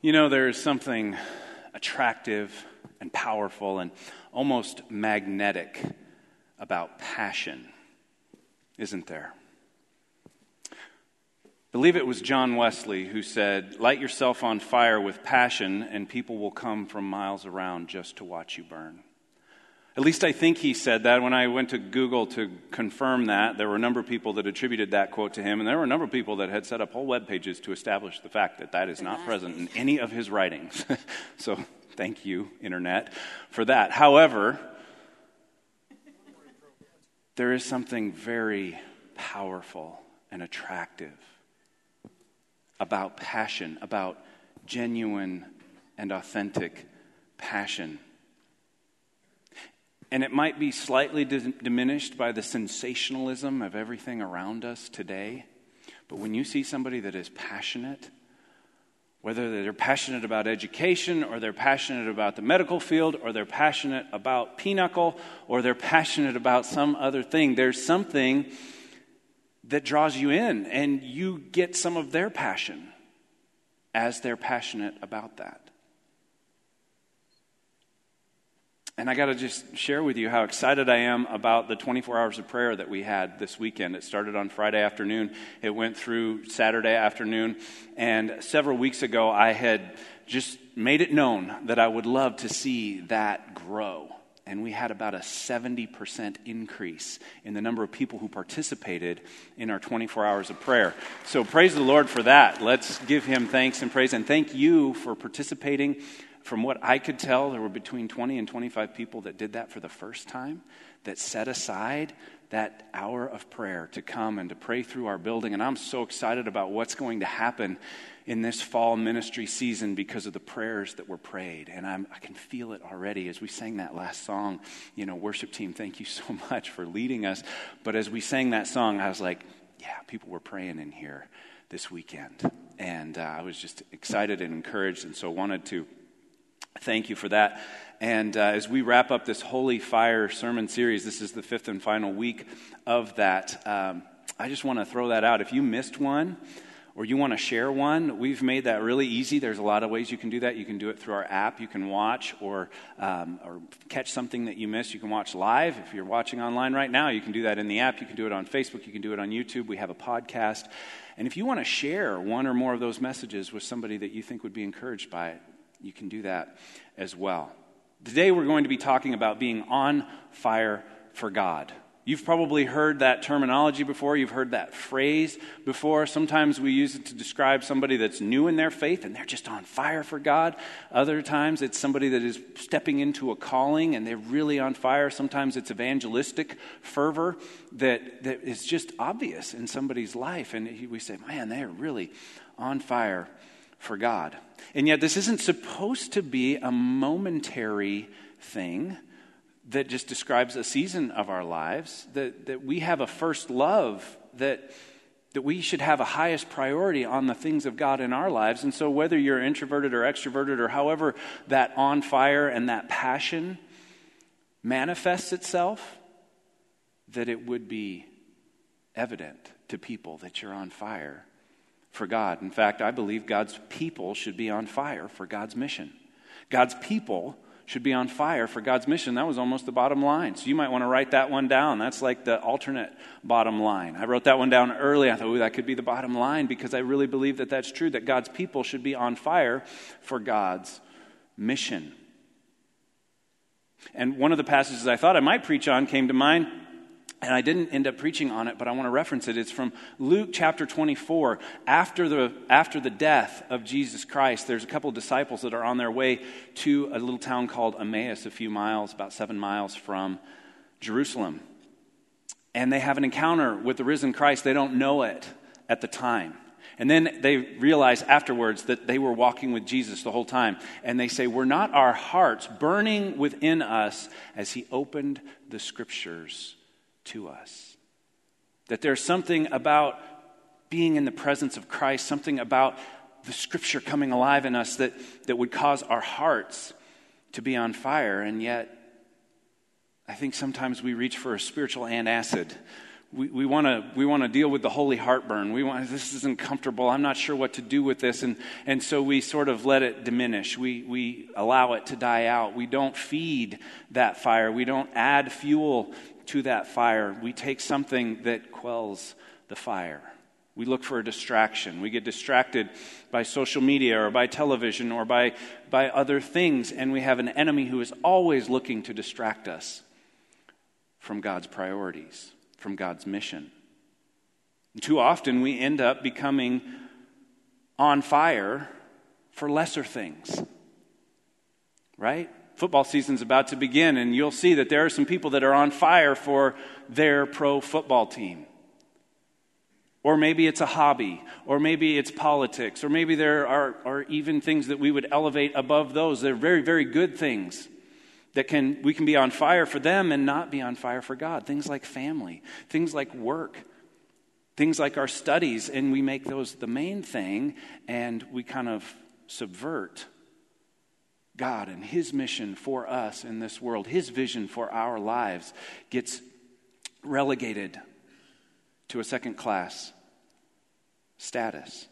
You know, there is something attractive and powerful and almost magnetic about passion, isn't there? I believe it was John Wesley who said, Light yourself on fire with passion, and people will come from miles around just to watch you burn. At least I think he said that. When I went to Google to confirm that, there were a number of people that attributed that quote to him, and there were a number of people that had set up whole web pages to establish the fact that that is not present in any of his writings. so thank you, Internet, for that. However, there is something very powerful and attractive about passion, about genuine and authentic passion. And it might be slightly diminished by the sensationalism of everything around us today. But when you see somebody that is passionate, whether they're passionate about education or they're passionate about the medical field or they're passionate about pinochle or they're passionate about some other thing, there's something that draws you in and you get some of their passion as they're passionate about that. And I got to just share with you how excited I am about the 24 hours of prayer that we had this weekend. It started on Friday afternoon, it went through Saturday afternoon. And several weeks ago, I had just made it known that I would love to see that grow. And we had about a 70% increase in the number of people who participated in our 24 hours of prayer. So praise the Lord for that. Let's give him thanks and praise. And thank you for participating from what I could tell, there were between 20 and 25 people that did that for the first time, that set aside that hour of prayer to come and to pray through our building. And I'm so excited about what's going to happen in this fall ministry season because of the prayers that were prayed. And I'm, i can feel it already as we sang that last song. You know, worship team, thank you so much for leading us. But as we sang that song, I was like, yeah, people were praying in here this weekend. And uh, I was just excited and encouraged, and so wanted to Thank you for that. And uh, as we wrap up this Holy Fire sermon series, this is the fifth and final week of that. Um, I just want to throw that out. If you missed one, or you want to share one, we've made that really easy. There's a lot of ways you can do that. You can do it through our app. You can watch or, um, or catch something that you missed. You can watch live. If you're watching online right now, you can do that in the app. You can do it on Facebook. You can do it on YouTube. We have a podcast. And if you want to share one or more of those messages with somebody that you think would be encouraged by it, you can do that as well. Today, we're going to be talking about being on fire for God. You've probably heard that terminology before. You've heard that phrase before. Sometimes we use it to describe somebody that's new in their faith and they're just on fire for God. Other times it's somebody that is stepping into a calling and they're really on fire. Sometimes it's evangelistic fervor that, that is just obvious in somebody's life. And we say, man, they're really on fire for God. And yet, this isn't supposed to be a momentary thing that just describes a season of our lives, that, that we have a first love, that, that we should have a highest priority on the things of God in our lives. And so, whether you're introverted or extroverted, or however that on fire and that passion manifests itself, that it would be evident to people that you're on fire for God. In fact, I believe God's people should be on fire for God's mission. God's people should be on fire for God's mission. That was almost the bottom line. So you might want to write that one down. That's like the alternate bottom line. I wrote that one down early. I thought, that could be the bottom line because I really believe that that's true, that God's people should be on fire for God's mission. And one of the passages I thought I might preach on came to mind and I didn't end up preaching on it, but I want to reference it. It's from Luke chapter 24. After the, after the death of Jesus Christ, there's a couple of disciples that are on their way to a little town called Emmaus, a few miles, about seven miles from Jerusalem. And they have an encounter with the risen Christ. They don't know it at the time. And then they realize afterwards that they were walking with Jesus the whole time. And they say, Were not our hearts burning within us as he opened the scriptures to us. That there's something about being in the presence of Christ, something about the scripture coming alive in us that, that would cause our hearts to be on fire. And yet, I think sometimes we reach for a spiritual antacid we, we want to we wanna deal with the holy heartburn. We want, this isn't comfortable. I'm not sure what to do with this. And, and so we sort of let it diminish. We, we allow it to die out. We don't feed that fire. We don't add fuel to that fire. We take something that quells the fire. We look for a distraction. We get distracted by social media or by television or by, by other things, and we have an enemy who is always looking to distract us from God's priorities, from God's mission. And too often we end up becoming on fire for lesser things. Right? Football season's about to begin, and you'll see that there are some people that are on fire for their pro football team. Or maybe it's a hobby, or maybe it's politics, or maybe there are, are even things that we would elevate above those. They're very, very good things that can we can be on fire for them and not be on fire for God. Things like family, things like work, things like our studies, and we make those the main thing, and we kind of subvert God and His mission for us in this world, His vision for our lives gets relegated to a second class status.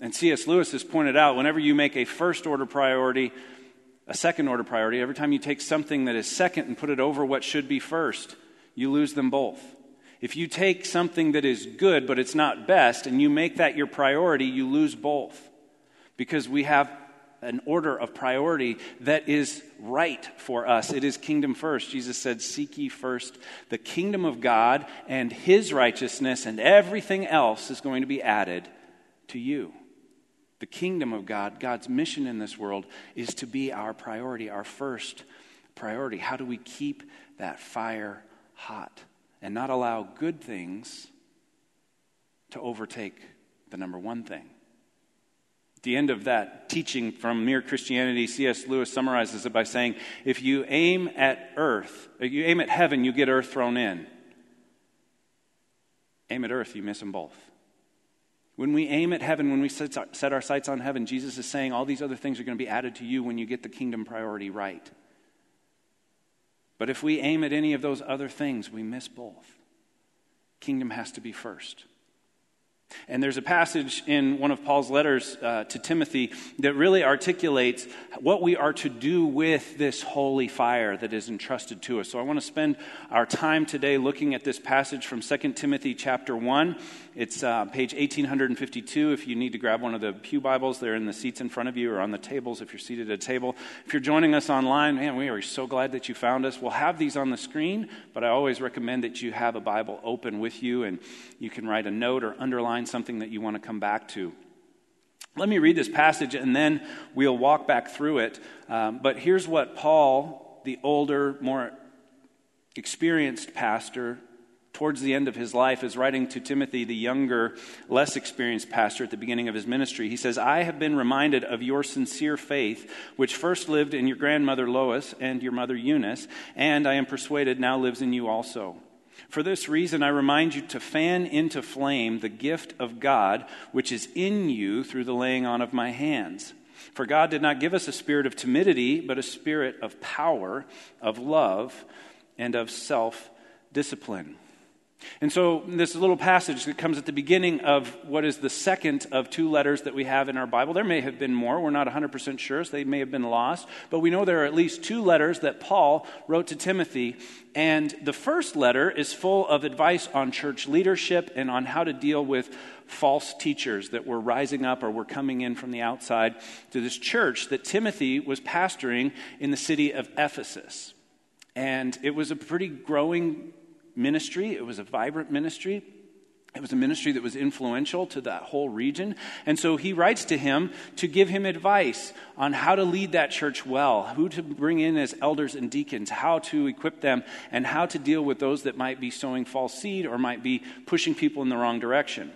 And C.S. Lewis has pointed out whenever you make a first order priority a second order priority, every time you take something that is second and put it over what should be first, you lose them both. If you take something that is good but it's not best and you make that your priority, you lose both. Because we have an order of priority that is right for us. It is kingdom first. Jesus said, Seek ye first the kingdom of God and his righteousness, and everything else is going to be added to you. The kingdom of God, God's mission in this world, is to be our priority, our first priority. How do we keep that fire hot and not allow good things to overtake the number one thing? The end of that teaching from Mere Christianity, C.S. Lewis summarizes it by saying, If you aim at earth, if you aim at heaven, you get earth thrown in. Aim at earth, you miss them both. When we aim at heaven, when we set our sights on heaven, Jesus is saying all these other things are going to be added to you when you get the kingdom priority right. But if we aim at any of those other things, we miss both. Kingdom has to be first. And there's a passage in one of Paul's letters uh, to Timothy that really articulates what we are to do with this holy fire that is entrusted to us. So I want to spend our time today looking at this passage from 2 Timothy chapter 1. It's uh, page 1852. If you need to grab one of the Pew Bibles, they're in the seats in front of you or on the tables if you're seated at a table. If you're joining us online, man, we are so glad that you found us. We'll have these on the screen, but I always recommend that you have a Bible open with you and you can write a note or underline something that you want to come back to. Let me read this passage and then we'll walk back through it. Um, but here's what Paul, the older, more experienced pastor, towards the end of his life is writing to Timothy, the younger, less experienced pastor at the beginning of his ministry. He says, I have been reminded of your sincere faith, which first lived in your grandmother Lois and your mother Eunice, and I am persuaded now lives in you also. For this reason, I remind you to fan into flame the gift of God which is in you through the laying on of my hands. For God did not give us a spirit of timidity, but a spirit of power, of love, and of self discipline. And so, this little passage that comes at the beginning of what is the second of two letters that we have in our Bible. There may have been more. We're not 100% sure. So they may have been lost. But we know there are at least two letters that Paul wrote to Timothy. And the first letter is full of advice on church leadership and on how to deal with false teachers that were rising up or were coming in from the outside to this church that Timothy was pastoring in the city of Ephesus. And it was a pretty growing ministry, it was a vibrant ministry. It was a ministry that was influential to that whole region. And so he writes to him to give him advice on how to lead that church well, who to bring in as elders and deacons, how to equip them, and how to deal with those that might be sowing false seed or might be pushing people in the wrong direction.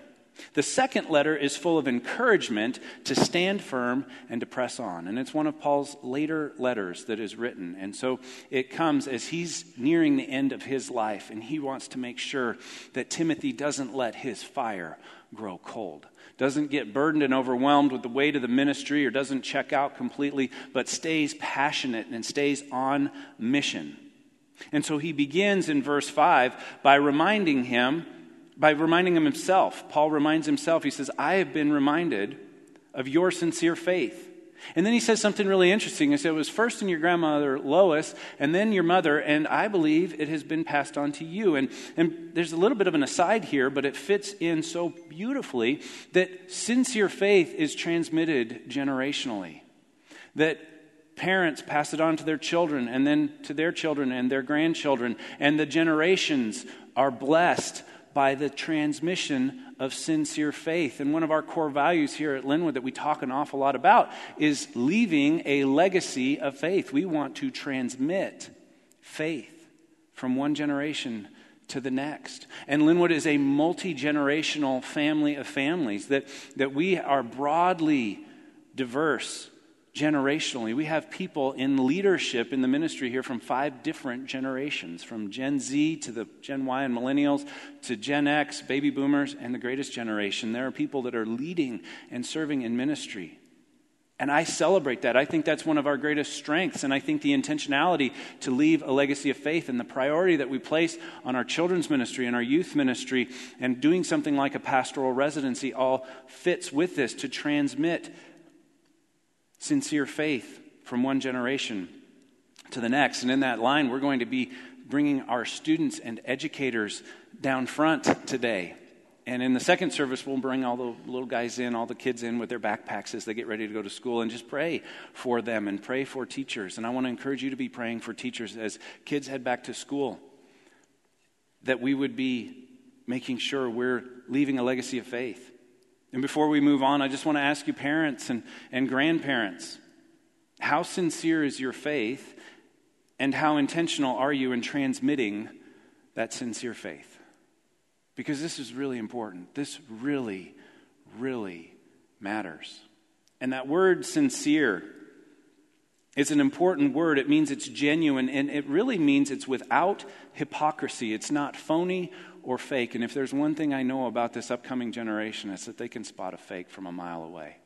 The second letter is full of encouragement to stand firm and to press on. And it's one of Paul's later letters that is written. And so it comes as he's nearing the end of his life, and he wants to make sure that Timothy doesn't let his fire grow cold, doesn't get burdened and overwhelmed with the weight of the ministry, or doesn't check out completely, but stays passionate and stays on mission. And so he begins in verse 5 by reminding him, by reminding him himself. Paul reminds himself, he says, I have been reminded of your sincere faith. And then he says something really interesting. He said, It was first in your grandmother Lois, and then your mother, and I believe it has been passed on to you. And, and there's a little bit of an aside here, but it fits in so beautifully that sincere faith is transmitted generationally. That parents pass it on to their children, and then to their children and their grandchildren, and the generations are blessed by the transmission of sincere faith. And one of our core values here at Linwood that we talk an awful lot about is leaving a legacy of faith. We want to transmit faith from one generation to the next. And Linwood is a multi generational family of families that, that we are broadly diverse generationally. We have people in leadership in the ministry here from five different generations from Gen Z to the Gen Y and millennials to Gen X, baby boomers, and the greatest generation. There are people that are leading and serving in ministry. And I celebrate that. I think that's one of our greatest strengths. And I think the intentionality to leave a legacy of faith and the priority that we place on our children's ministry and our youth ministry and doing something like a pastoral residency all fits with this to transmit sincere faith from one generation to the next. And in that line, we're going to be bringing our students and educators down front today. And in the second service, we'll bring all the little guys in, all the kids in with their backpacks as they get ready to go to school and just pray for them and pray for teachers. And I want to encourage you to be praying for teachers as kids head back to school, that we would be making sure we're leaving a legacy of faith. And before we move on, I just want to ask you, parents and, and grandparents, how sincere is your faith and how intentional are you in transmitting that sincere faith? Because this is really important. This really, really matters. And that word sincere is an important word. It means it's genuine, and it really means it's without hypocrisy. It's not phony or fake. And if there's one thing I know about this upcoming generation, it's that they can spot a fake from a mile away.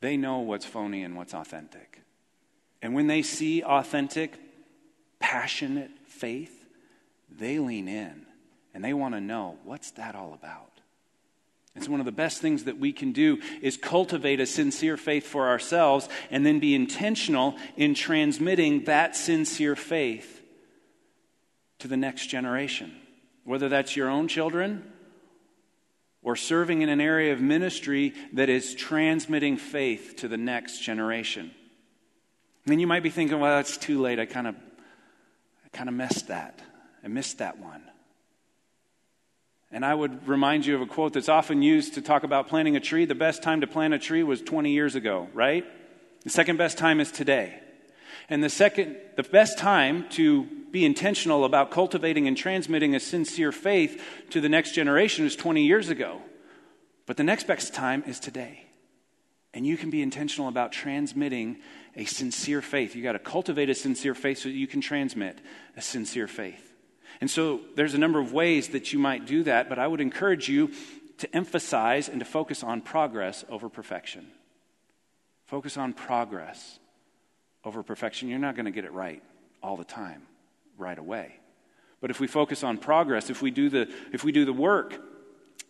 They know what's phony and what's authentic. And when they see authentic, passionate faith, they lean in and they want to know what's that all about? It's one of the best things that we can do is cultivate a sincere faith for ourselves and then be intentional in transmitting that sincere faith to the next generation whether that's your own children or serving in an area of ministry that is transmitting faith to the next generation. And then you might be thinking, well, that's too late. I kind of I kind of missed that. I missed that one. And I would remind you of a quote that's often used to talk about planting a tree. The best time to plant a tree was 20 years ago, right? The second best time is today. And the second, the best time to be intentional about cultivating and transmitting a sincere faith to the next generation is 20 years ago. But the next best time is today. And you can be intentional about transmitting a sincere faith. You got to cultivate a sincere faith so that you can transmit a sincere faith. And so there's a number of ways that you might do that, but I would encourage you to emphasize and to focus on progress over perfection. Focus on progress over perfection. You're not going to get it right all the time right away. But if we focus on progress, if we do the, if we do the work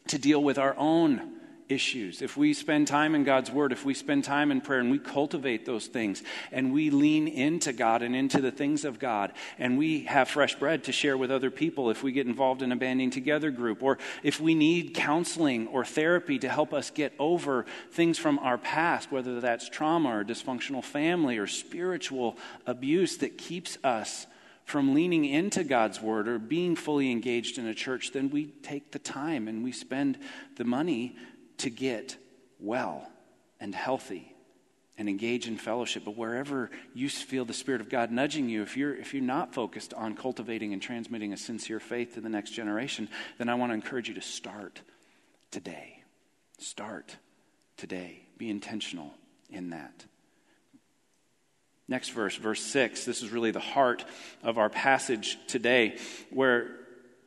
to deal with our own issues, if we spend time in God's Word, if we spend time in prayer and we cultivate those things and we lean into God and into the things of God and we have fresh bread to share with other people, if we get involved in a banding together group, or if we need counseling or therapy to help us get over things from our past, whether that's trauma or dysfunctional family or spiritual abuse that keeps us from leaning into God's word or being fully engaged in a church, then we take the time and we spend the money to get well and healthy and engage in fellowship. But wherever you feel the Spirit of God nudging you, if you're, if you're not focused on cultivating and transmitting a sincere faith to the next generation, then I want to encourage you to start today. Start today. Be intentional in that. Next verse, verse 6. This is really the heart of our passage today, where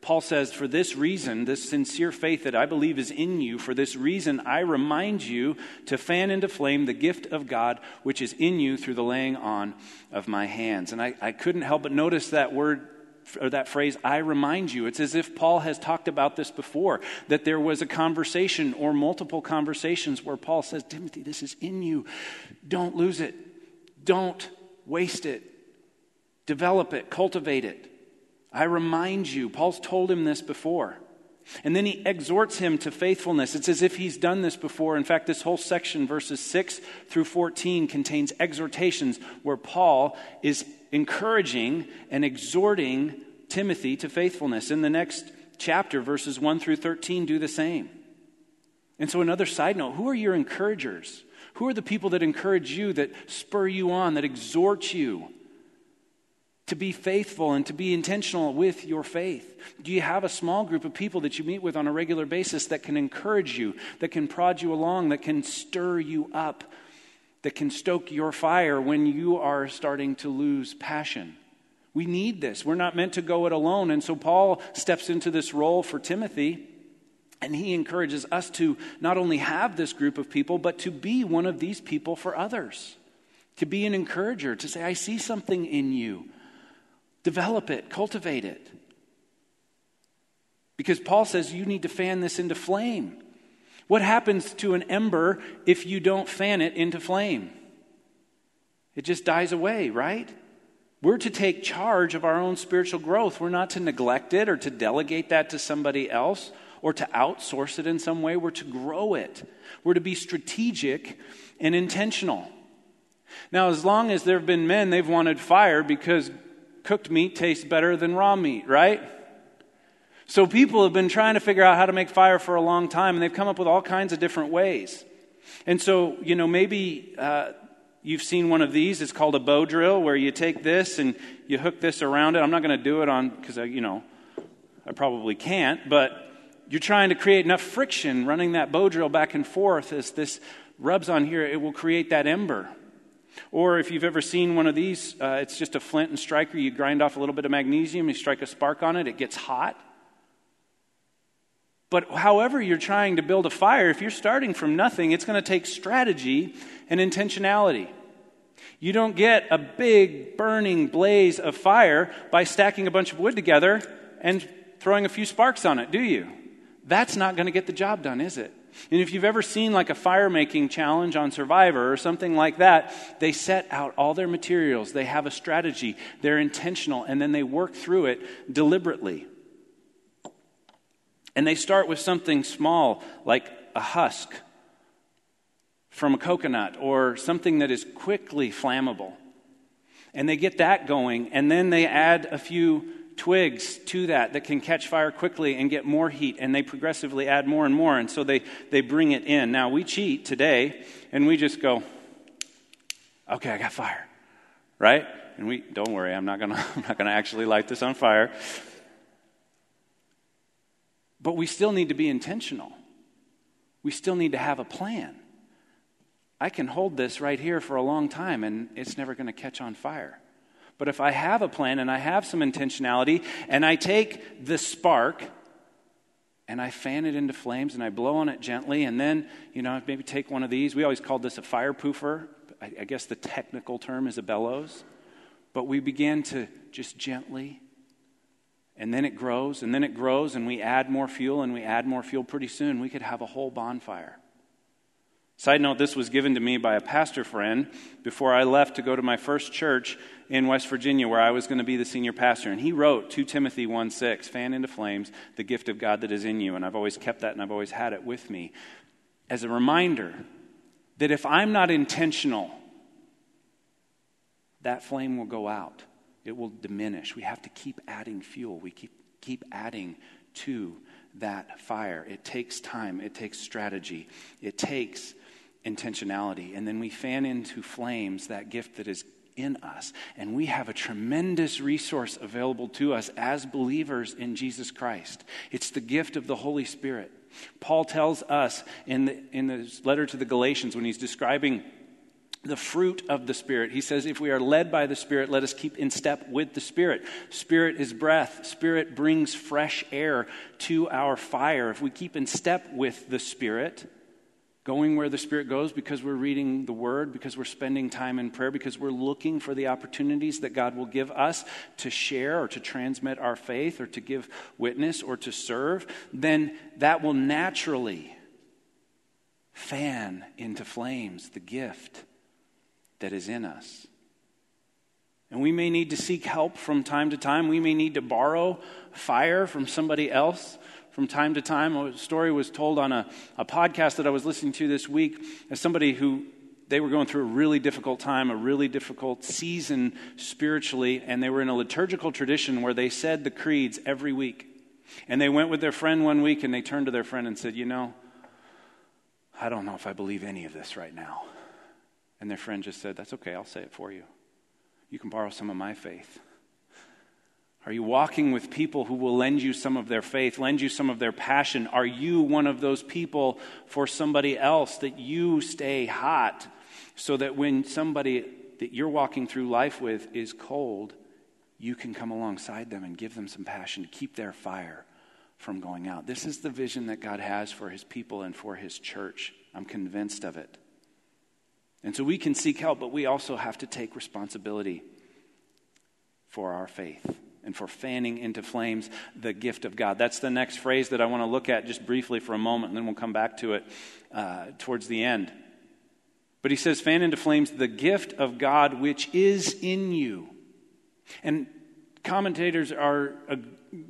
Paul says, For this reason, this sincere faith that I believe is in you, for this reason I remind you to fan into flame the gift of God which is in you through the laying on of my hands. And I, I couldn't help but notice that word or that phrase, I remind you. It's as if Paul has talked about this before, that there was a conversation or multiple conversations where Paul says, Timothy, this is in you. Don't lose it. Don't waste it. Develop it, cultivate it. I remind you. Paul's told him this before. And then he exhorts him to faithfulness. It's as if he's done this before. In fact, this whole section, verses 6 through 14, contains exhortations where Paul is encouraging and exhorting Timothy to faithfulness. In the next chapter, verses 1 through 13, do the same. And so, another side note who are your encouragers? Who are the people that encourage you, that spur you on, that exhort you? To be faithful and to be intentional with your faith? Do you have a small group of people that you meet with on a regular basis that can encourage you, that can prod you along, that can stir you up, that can stoke your fire when you are starting to lose passion? We need this. We're not meant to go it alone. And so Paul steps into this role for Timothy. And he encourages us to not only have this group of people, but to be one of these people for others. To be an encourager, to say, I see something in you. Develop it, cultivate it. Because Paul says you need to fan this into flame. What happens to an ember if you don't fan it into flame? It just dies away, right? We're to take charge of our own spiritual growth. We're not to neglect it or to delegate that to somebody else or to outsource it in some way. We're to grow it. We're to be strategic and intentional. Now, as long as there have been men, they've wanted fire because cooked meat tastes better than raw meat, right? So people have been trying to figure out how to make fire for a long time, and they've come up with all kinds of different ways. And so, you know, maybe uh, you've seen one of these. It's called a bow drill, where you take this and you hook this around it. I'm not going to do it on because I, you know I probably can't, but you're trying to create enough friction running that bow drill back and forth as this rubs on here. It will create that ember. Or if you've ever seen one of these, uh, it's just a flint and striker. You grind off a little bit of magnesium, you strike a spark on it, it gets hot. But however you're trying to build a fire, if you're starting from nothing, it's going to take strategy and intentionality. You don't get a big burning blaze of fire by stacking a bunch of wood together and throwing a few sparks on it, do you? That's not going to get the job done, is it? And if you've ever seen like a fire making challenge on Survivor or something like that, they set out all their materials, they have a strategy, they're intentional, and then they work through it deliberately. And they start with something small like a husk from a coconut or something that is quickly flammable. And they get that going, and then they add a few twigs to that that can catch fire quickly and get more heat, and they progressively add more and more, and so they, they bring it in. Now, we cheat today, and we just go, okay, I got fire, right? And we, don't worry, I'm not gonna, I'm not gonna actually light this on fire. But we still need to be intentional. We still need to have a plan. I can hold this right here for a long time, and it's never gonna catch on fire. But if I have a plan and I have some intentionality and I take the spark and I fan it into flames and I blow on it gently and then, you know, maybe take one of these. We always called this a fire poofer. I, I guess the technical term is a bellows. But we began to just gently and then it grows and then it grows and we add more fuel and we add more fuel. Pretty soon we could have a whole bonfire. Side note, this was given to me by a pastor friend before I left to go to my first church in West Virginia where I was going to be the senior pastor. And he wrote 2 Timothy 1 6, fan into flames the gift of God that is in you. And I've always kept that and I've always had it with me as a reminder that if I'm not intentional, that flame will go out. It will diminish. We have to keep adding fuel. We keep, keep adding to that fire. It takes time, it takes strategy, it takes intentionality. And then we fan into flames that gift that is in us. And we have a tremendous resource available to us as believers in Jesus Christ. It's the gift of the Holy Spirit. Paul tells us in the, in the letter to the Galatians when he's describing the fruit of the Spirit. He says, if we are led by the Spirit, let us keep in step with the Spirit. Spirit is breath, Spirit brings fresh air to our fire. If we keep in step with the Spirit, going where the Spirit goes because we're reading the Word, because we're spending time in prayer, because we're looking for the opportunities that God will give us to share or to transmit our faith or to give witness or to serve, then that will naturally fan into flames the gift that is in us. And we may need to seek help from time to time. We may need to borrow fire from somebody else from time to time. A story was told on a, a podcast that I was listening to this week as somebody who they were going through a really difficult time, a really difficult season spiritually, and they were in a liturgical tradition where they said the creeds every week. And they went with their friend one week and they turned to their friend and said, You know, I don't know if I believe any of this right now. And their friend just said, That's okay, I'll say it for you. You can borrow some of my faith. Are you walking with people who will lend you some of their faith, lend you some of their passion? Are you one of those people for somebody else that you stay hot so that when somebody that you're walking through life with is cold, you can come alongside them and give them some passion to keep their fire from going out? This is the vision that God has for his people and for his church. I'm convinced of it. And so we can seek help, but we also have to take responsibility for our faith and for fanning into flames the gift of God. That's the next phrase that I want to look at just briefly for a moment, and then we'll come back to it uh, towards the end. But he says, fan into flames the gift of God which is in you. And commentators are uh,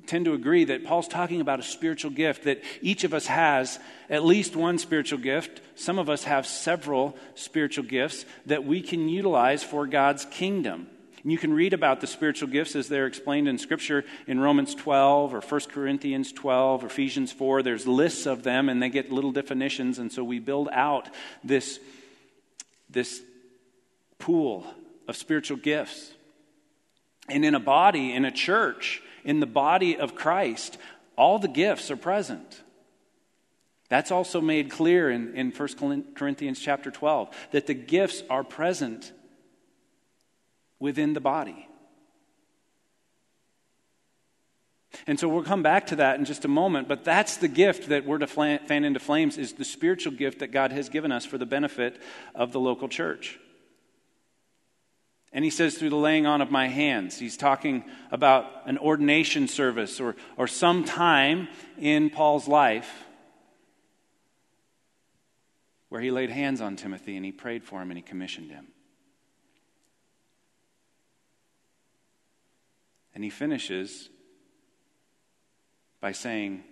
tend to agree that Paul's talking about a spiritual gift that each of us has at least one spiritual gift. Some of us have several spiritual gifts that we can utilize for God's kingdom. And you can read about the spiritual gifts as they're explained in Scripture in Romans 12 or 1 Corinthians 12 or Ephesians 4. There's lists of them and they get little definitions. And so we build out this, this pool of spiritual gifts. And in a body, in a church, in the body of Christ, all the gifts are present. That's also made clear in, in 1 Corinthians chapter 12, that the gifts are present within the body. And so we'll come back to that in just a moment, but that's the gift that we're to fan into flames is the spiritual gift that God has given us for the benefit of the local church. And he says, through the laying on of my hands. He's talking about an ordination service or, or some time in Paul's life where he laid hands on Timothy and he prayed for him and he commissioned him. And he finishes by saying,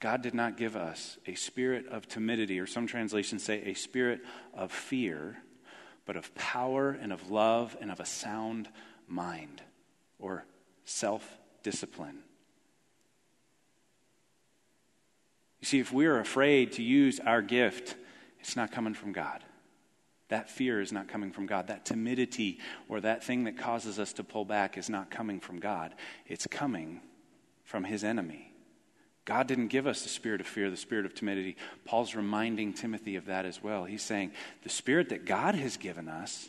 God did not give us a spirit of timidity, or some translations say a spirit of fear but of power and of love and of a sound mind or self discipline. You see, if we're afraid to use our gift, it's not coming from God. That fear is not coming from God. That timidity or that thing that causes us to pull back is not coming from God. It's coming from his enemy. God didn't give us the spirit of fear, the spirit of timidity. Paul's reminding Timothy of that as well. He's saying the spirit that God has given us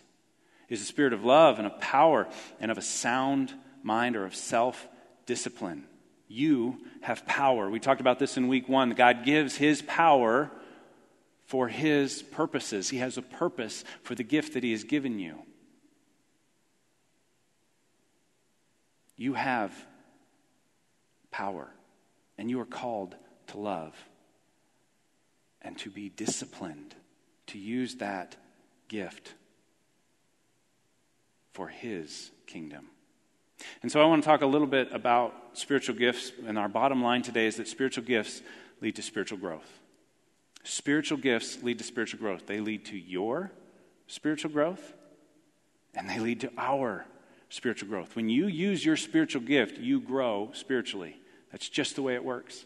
is a spirit of love and of power and of a sound mind or of self discipline. You have power. We talked about this in week one. God gives his power for his purposes. He has a purpose for the gift that he has given you. You have power. And you are called to love and to be disciplined, to use that gift for His kingdom. And so I want to talk a little bit about spiritual gifts. And our bottom line today is that spiritual gifts lead to spiritual growth. Spiritual gifts lead to spiritual growth. They lead to your spiritual growth, and they lead to our spiritual growth. When you use your spiritual gift, you grow spiritually. That's just the way it works.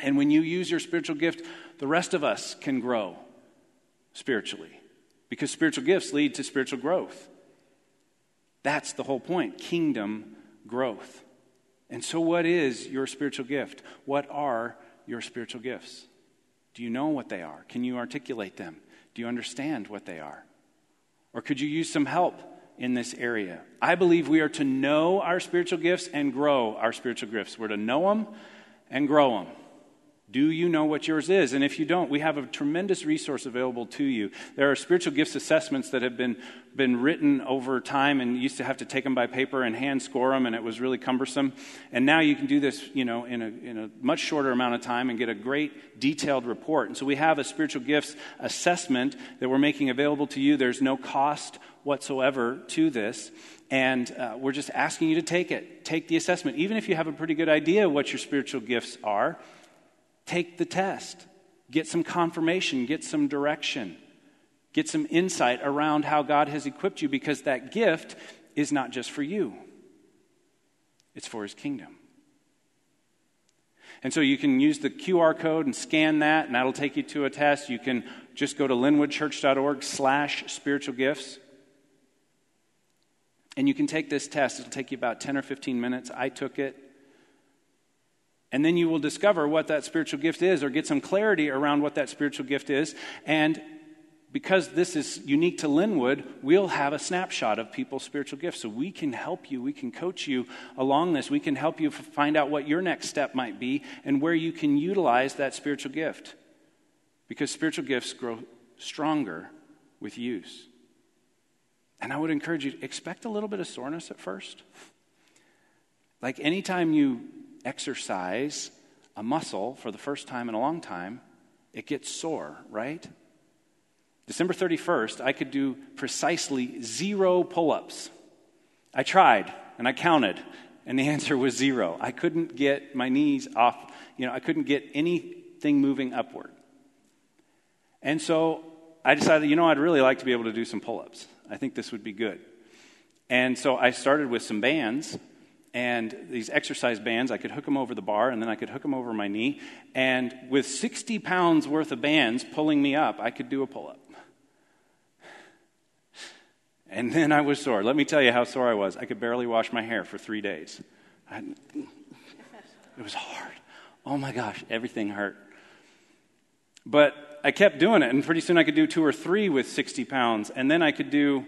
And when you use your spiritual gift, the rest of us can grow spiritually because spiritual gifts lead to spiritual growth. That's the whole point kingdom growth. And so, what is your spiritual gift? What are your spiritual gifts? Do you know what they are? Can you articulate them? Do you understand what they are? Or could you use some help in this area? I believe we are to know our spiritual gifts and grow our spiritual gifts. We're to know them and grow them. Do you know what yours is? And if you don't, we have a tremendous resource available to you. There are spiritual gifts assessments that have been, been written over time, and used to have to take them by paper and hand score them, and it was really cumbersome. And now you can do this, you know, in a, in a much shorter amount of time and get a great detailed report. And so we have a spiritual gifts assessment that we're making available to you. There's no cost whatsoever to this. And uh, we're just asking you to take it. Take the assessment. Even if you have a pretty good idea what your spiritual gifts are, Take the test, get some confirmation, get some direction, get some insight around how God has equipped you because that gift is not just for you, it's for His kingdom. And so you can use the QR code and scan that, and that'll take you to a test. You can just go to linwoodchurch.org slash spiritual gifts. And you can take this test. It'll take you about 10 or 15 minutes. I took it. And then you will discover what that spiritual gift is or get some clarity around what that spiritual gift is. And because this is unique to Linwood, we'll have a snapshot of people's spiritual gifts. So we can help you, we can coach you along this. We can help you find out what your next step might be and where you can utilize that spiritual gift. Because spiritual gifts grow stronger with use. And I would encourage you to expect a little bit of soreness at first. Like anytime you exercise a muscle for the first time in a long time, it gets sore, right? December 31st, I could do precisely zero pull ups. I tried and I counted, and the answer was zero. I couldn't get my knees off, you know, I couldn't get anything moving upward. And so I decided, you know, I'd really like to be able to do some pull ups. I think this would be good. And so I started with some bands and these exercise bands, I could hook them over the bar and then I could hook them over my knee. And with 60 pounds worth of bands pulling me up, I could do a pull up. And then I was sore. Let me tell you how sore I was. I could barely wash my hair for three days. I, it was hard. Oh my gosh, everything hurt. But I kept doing it, and pretty soon I could do two or three with 60 pounds, and then I could do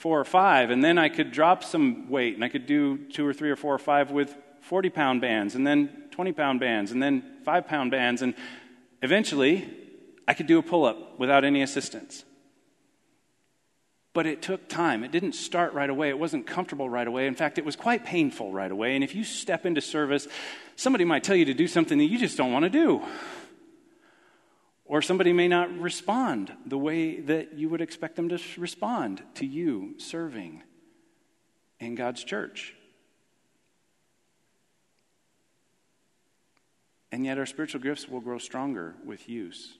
four or five, and then I could drop some weight, and I could do two or three or four or five with 40 pound bands, and then 20 pound bands, and then five pound bands, and eventually I could do a pull up without any assistance. But it took time. It didn't start right away. It wasn't comfortable right away. In fact, it was quite painful right away. And if you step into service, somebody might tell you to do something that you just don't want to do. Or somebody may not respond the way that you would expect them to respond to you serving in God's church. And yet, our spiritual gifts will grow stronger with use,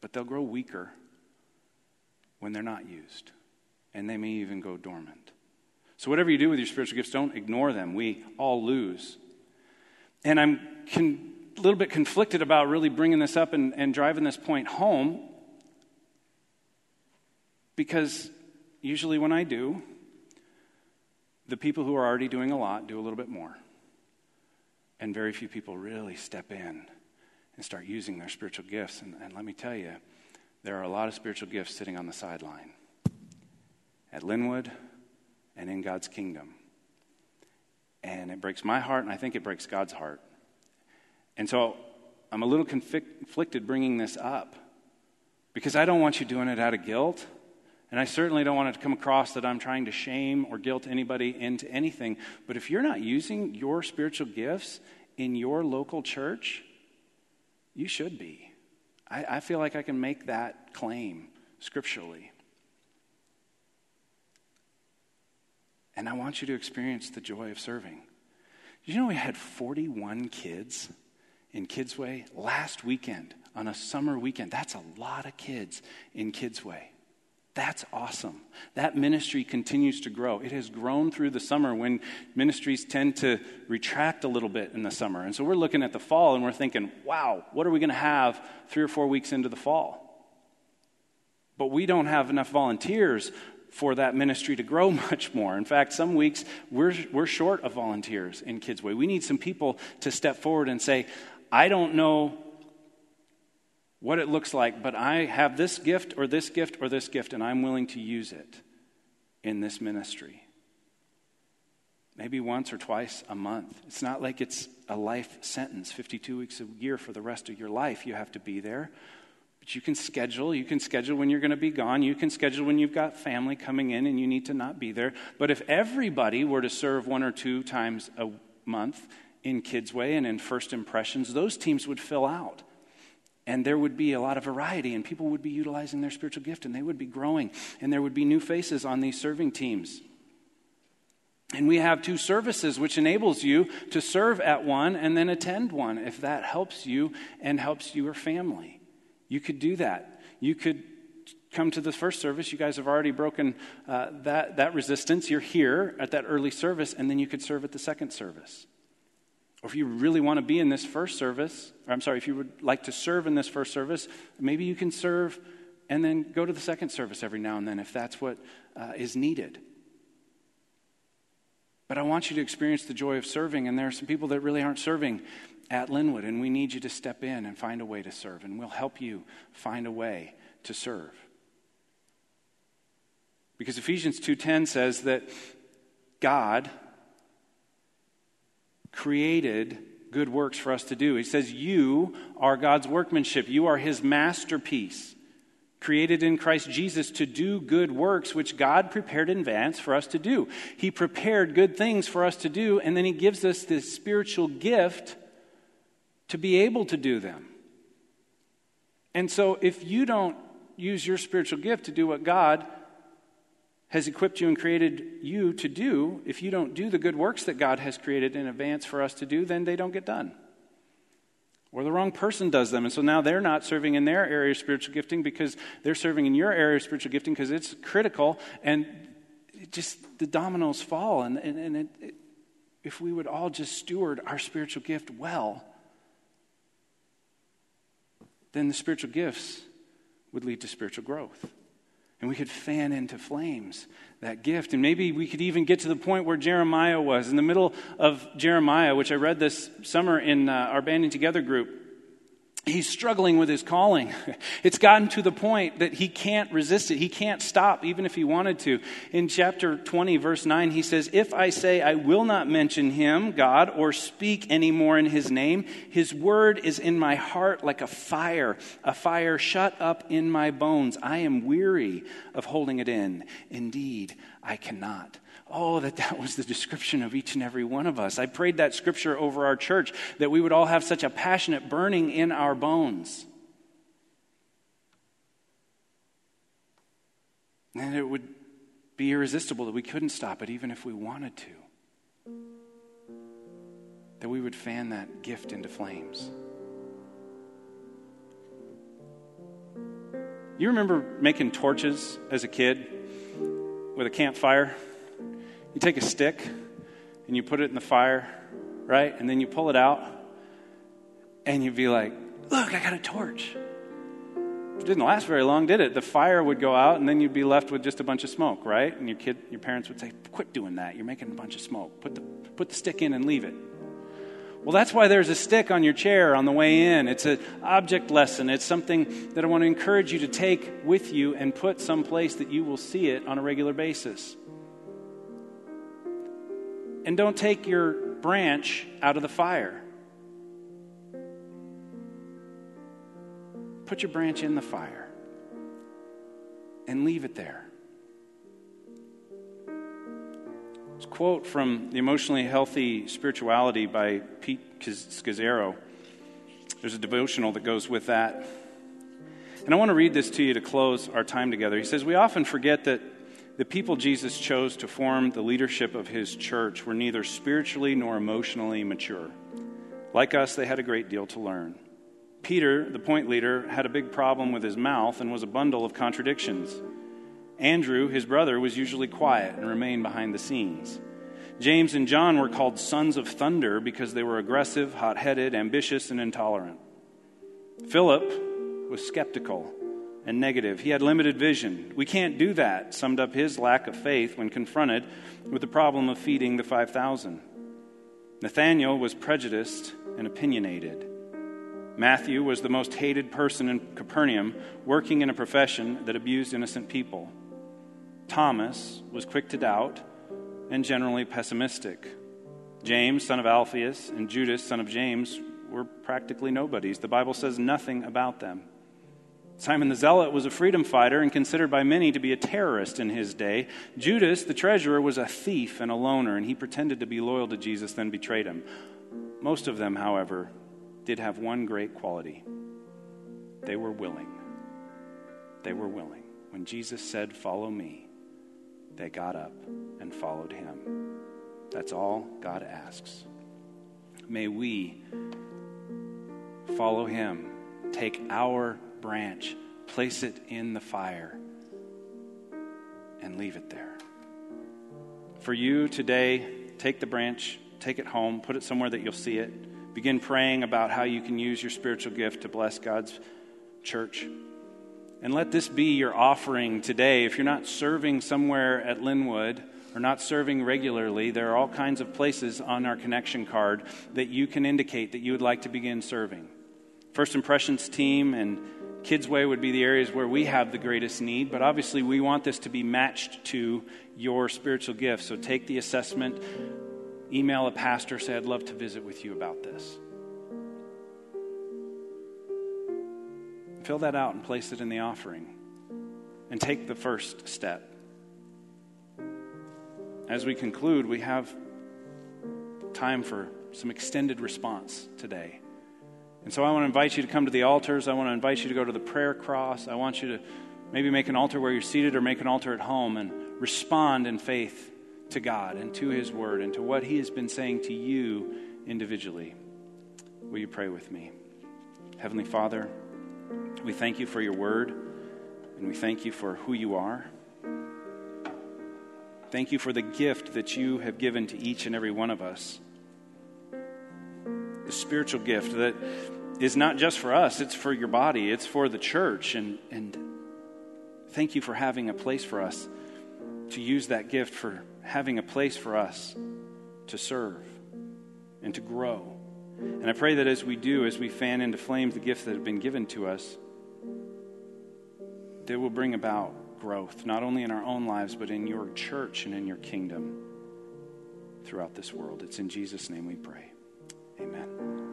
but they'll grow weaker when they're not used, and they may even go dormant. So, whatever you do with your spiritual gifts, don't ignore them. We all lose. And I'm con- little bit conflicted about really bringing this up and, and driving this point home because usually when I do, the people who are already doing a lot do a little bit more. And very few people really step in and start using their spiritual gifts. And, and let me tell you, there are a lot of spiritual gifts sitting on the sideline at Linwood and in God's kingdom. And it breaks my heart, and I think it breaks God's heart and so I'm a little conflicted bringing this up because I don't want you doing it out of guilt. And I certainly don't want it to come across that I'm trying to shame or guilt anybody into anything. But if you're not using your spiritual gifts in your local church, you should be. I, I feel like I can make that claim scripturally. And I want you to experience the joy of serving. Did you know we had 41 kids in Kidsway last weekend on a summer weekend. That's a lot of kids in Kidsway. That's awesome. That ministry continues to grow. It has grown through the summer when ministries tend to retract a little bit in the summer. And so we're looking at the fall and we're thinking, wow, what are we going to have three or four weeks into the fall? But we don't have enough volunteers for that ministry to grow much more. In fact, some weeks we're, we're short of volunteers in Kidsway. We need some people to step forward and say, I don't know what it looks like, but I have this gift or this gift or this gift, and I'm willing to use it in this ministry. Maybe once or twice a month. It's not like it's a life sentence, 52 weeks a year for the rest of your life. You have to be there. But you can schedule. You can schedule when you're going to be gone. You can schedule when you've got family coming in and you need to not be there. But if everybody were to serve one or two times a month in Kids Way and in First Impressions, those teams would fill out. And there would be a lot of variety, and people would be utilizing their spiritual gift, and they would be growing, and there would be new faces on these serving teams. And we have two services, which enables you to serve at one and then attend one if that helps you and helps your family. You could do that. You could come to the first service. You guys have already broken uh, that, that resistance. You're here at that early service, and then you could serve at the second service. Or if you really want to be in this first service, or I'm sorry, if you would like to serve in this first service, maybe you can serve and then go to the second service every now and then if that's what uh, is needed. But I want you to experience the joy of serving, and there are some people that really aren't serving at Linwood, and we need you to step in and find a way to serve, and we'll help you find a way to serve. Because Ephesians 2:10 says that God created good works for us to do. He says you are God's workmanship. You are his masterpiece created in Christ Jesus to do good works which God prepared in advance for us to do. He prepared good things for us to do, and then He gives us this spiritual gift to be able to do them. And so, if you don't use your spiritual gift to do what God has equipped you and created you to do, if you don't do the good works that God has created in advance for us to do, then they don't get done or the wrong person does them. And so now they're not serving in their area of spiritual gifting because they're serving in your area of spiritual gifting because it's critical and it just the dominoes fall. And, and, and it, it, if we would all just steward our spiritual gift well, then the spiritual gifts would lead to spiritual growth. And we could fan into flames that gift. And maybe we could even get to the point where Jeremiah was. In the middle of Jeremiah, which I read this summer in uh, our Banding Together group, he's struggling with his calling. It's gotten to the point that he can't resist it. He can't stop, even if he wanted to. In chapter 20, verse 9, he says, If I say I will not mention him, God, or speak any more in his name, his word is in my heart like a fire, a fire shut up in my bones. I am weary of holding it in. Indeed, I cannot. Oh, that that was the description of each and every one of us. I prayed that scripture over our church that we would all have such a passionate burning in our bones. And it would be irresistible that we couldn't stop it even if we wanted to. That we would fan that gift into flames. You remember making torches as a kid with a campfire? You take a stick and you put it in the fire, right? And then you pull it out and you'd be like, look, I got a torch. It didn't last very long, did it? The fire would go out and then you'd be left with just a bunch of smoke, right? And your kid, your parents would say, quit doing that. You're making a bunch of smoke. Put the, put the stick in and leave it. Well, that's why there's a stick on your chair on the way in. It's an object lesson. It's something that I want to encourage you to take with you and put someplace that you will see it on a regular basis. And don't take your branch out of the fire. Put your branch in the fire and leave it there. A quote from The Emotionally Healthy Spirituality by Pete Scazzero. There's a devotional that goes with that. And I want to read this to you to close our time together. He says, We often forget that the people Jesus chose to form the leadership of his church were neither spiritually nor emotionally mature. Like us, they had a great deal to learn. Peter, the point leader, had a big problem with his mouth and was a bundle of contradictions. Andrew, his brother, was usually quiet and remained behind the scenes. James and John were called sons of thunder because they were aggressive, hot headed, ambitious, and intolerant. Philip was skeptical and negative. He had limited vision. We can't do that, summed up his lack of faith when confronted with the problem of feeding the 5,000. Nathanael was prejudiced and opinionated. Matthew was the most hated person in Capernaum, working in a profession that abused innocent people. Thomas was quick to doubt and generally pessimistic. James, son of Alphaeus, and Judas, son of James, were practically nobodies. The Bible says nothing about them. Simon the Zealot was a freedom fighter and considered by many to be a terrorist in his day. Judas, the treasurer, was a thief and a loner, and he pretended to be loyal to Jesus, then betrayed him. Most of them, however, did have one great quality they were willing. They were willing. When Jesus said, Follow me, they got up and followed him. That's all God asks. May we follow him, take our branch, place it in the fire, and leave it there. For you today, take the branch, take it home, put it somewhere that you'll see it. Begin praying about how you can use your spiritual gift to bless God's church. And let this be your offering today. If you're not serving somewhere at Linwood, or not serving regularly, there are all kinds of places on our connection card that you can indicate that you would like to begin serving. First Impressions team and Kids Way would be the areas where we have the greatest need, but obviously we want this to be matched to your spiritual gifts. So take the assessment, email a pastor, say, I'd love to visit with you about this. Fill that out and place it in the offering. And take the first step. As we conclude, we have time for some extended response today. And so I want to invite you to come to the altars. I want to invite you to go to the prayer cross. I want you to maybe make an altar where you're seated or make an altar at home and respond in faith to God and to His Word and to what He has been saying to you individually. Will you pray with me? Heavenly Father, we thank you for your Word and we thank you for who you are. Thank you for the gift that you have given to each and every one of us. The spiritual gift that is not just for us, it's for your body, it's for the church. And, and thank you for having a place for us to use that gift, for having a place for us to serve and to grow. And I pray that as we do, as we fan into flames the gifts that have been given to us, they will bring about growth, not only in our own lives, but in your church and in your kingdom throughout this world. It's in Jesus' name we pray. Amen.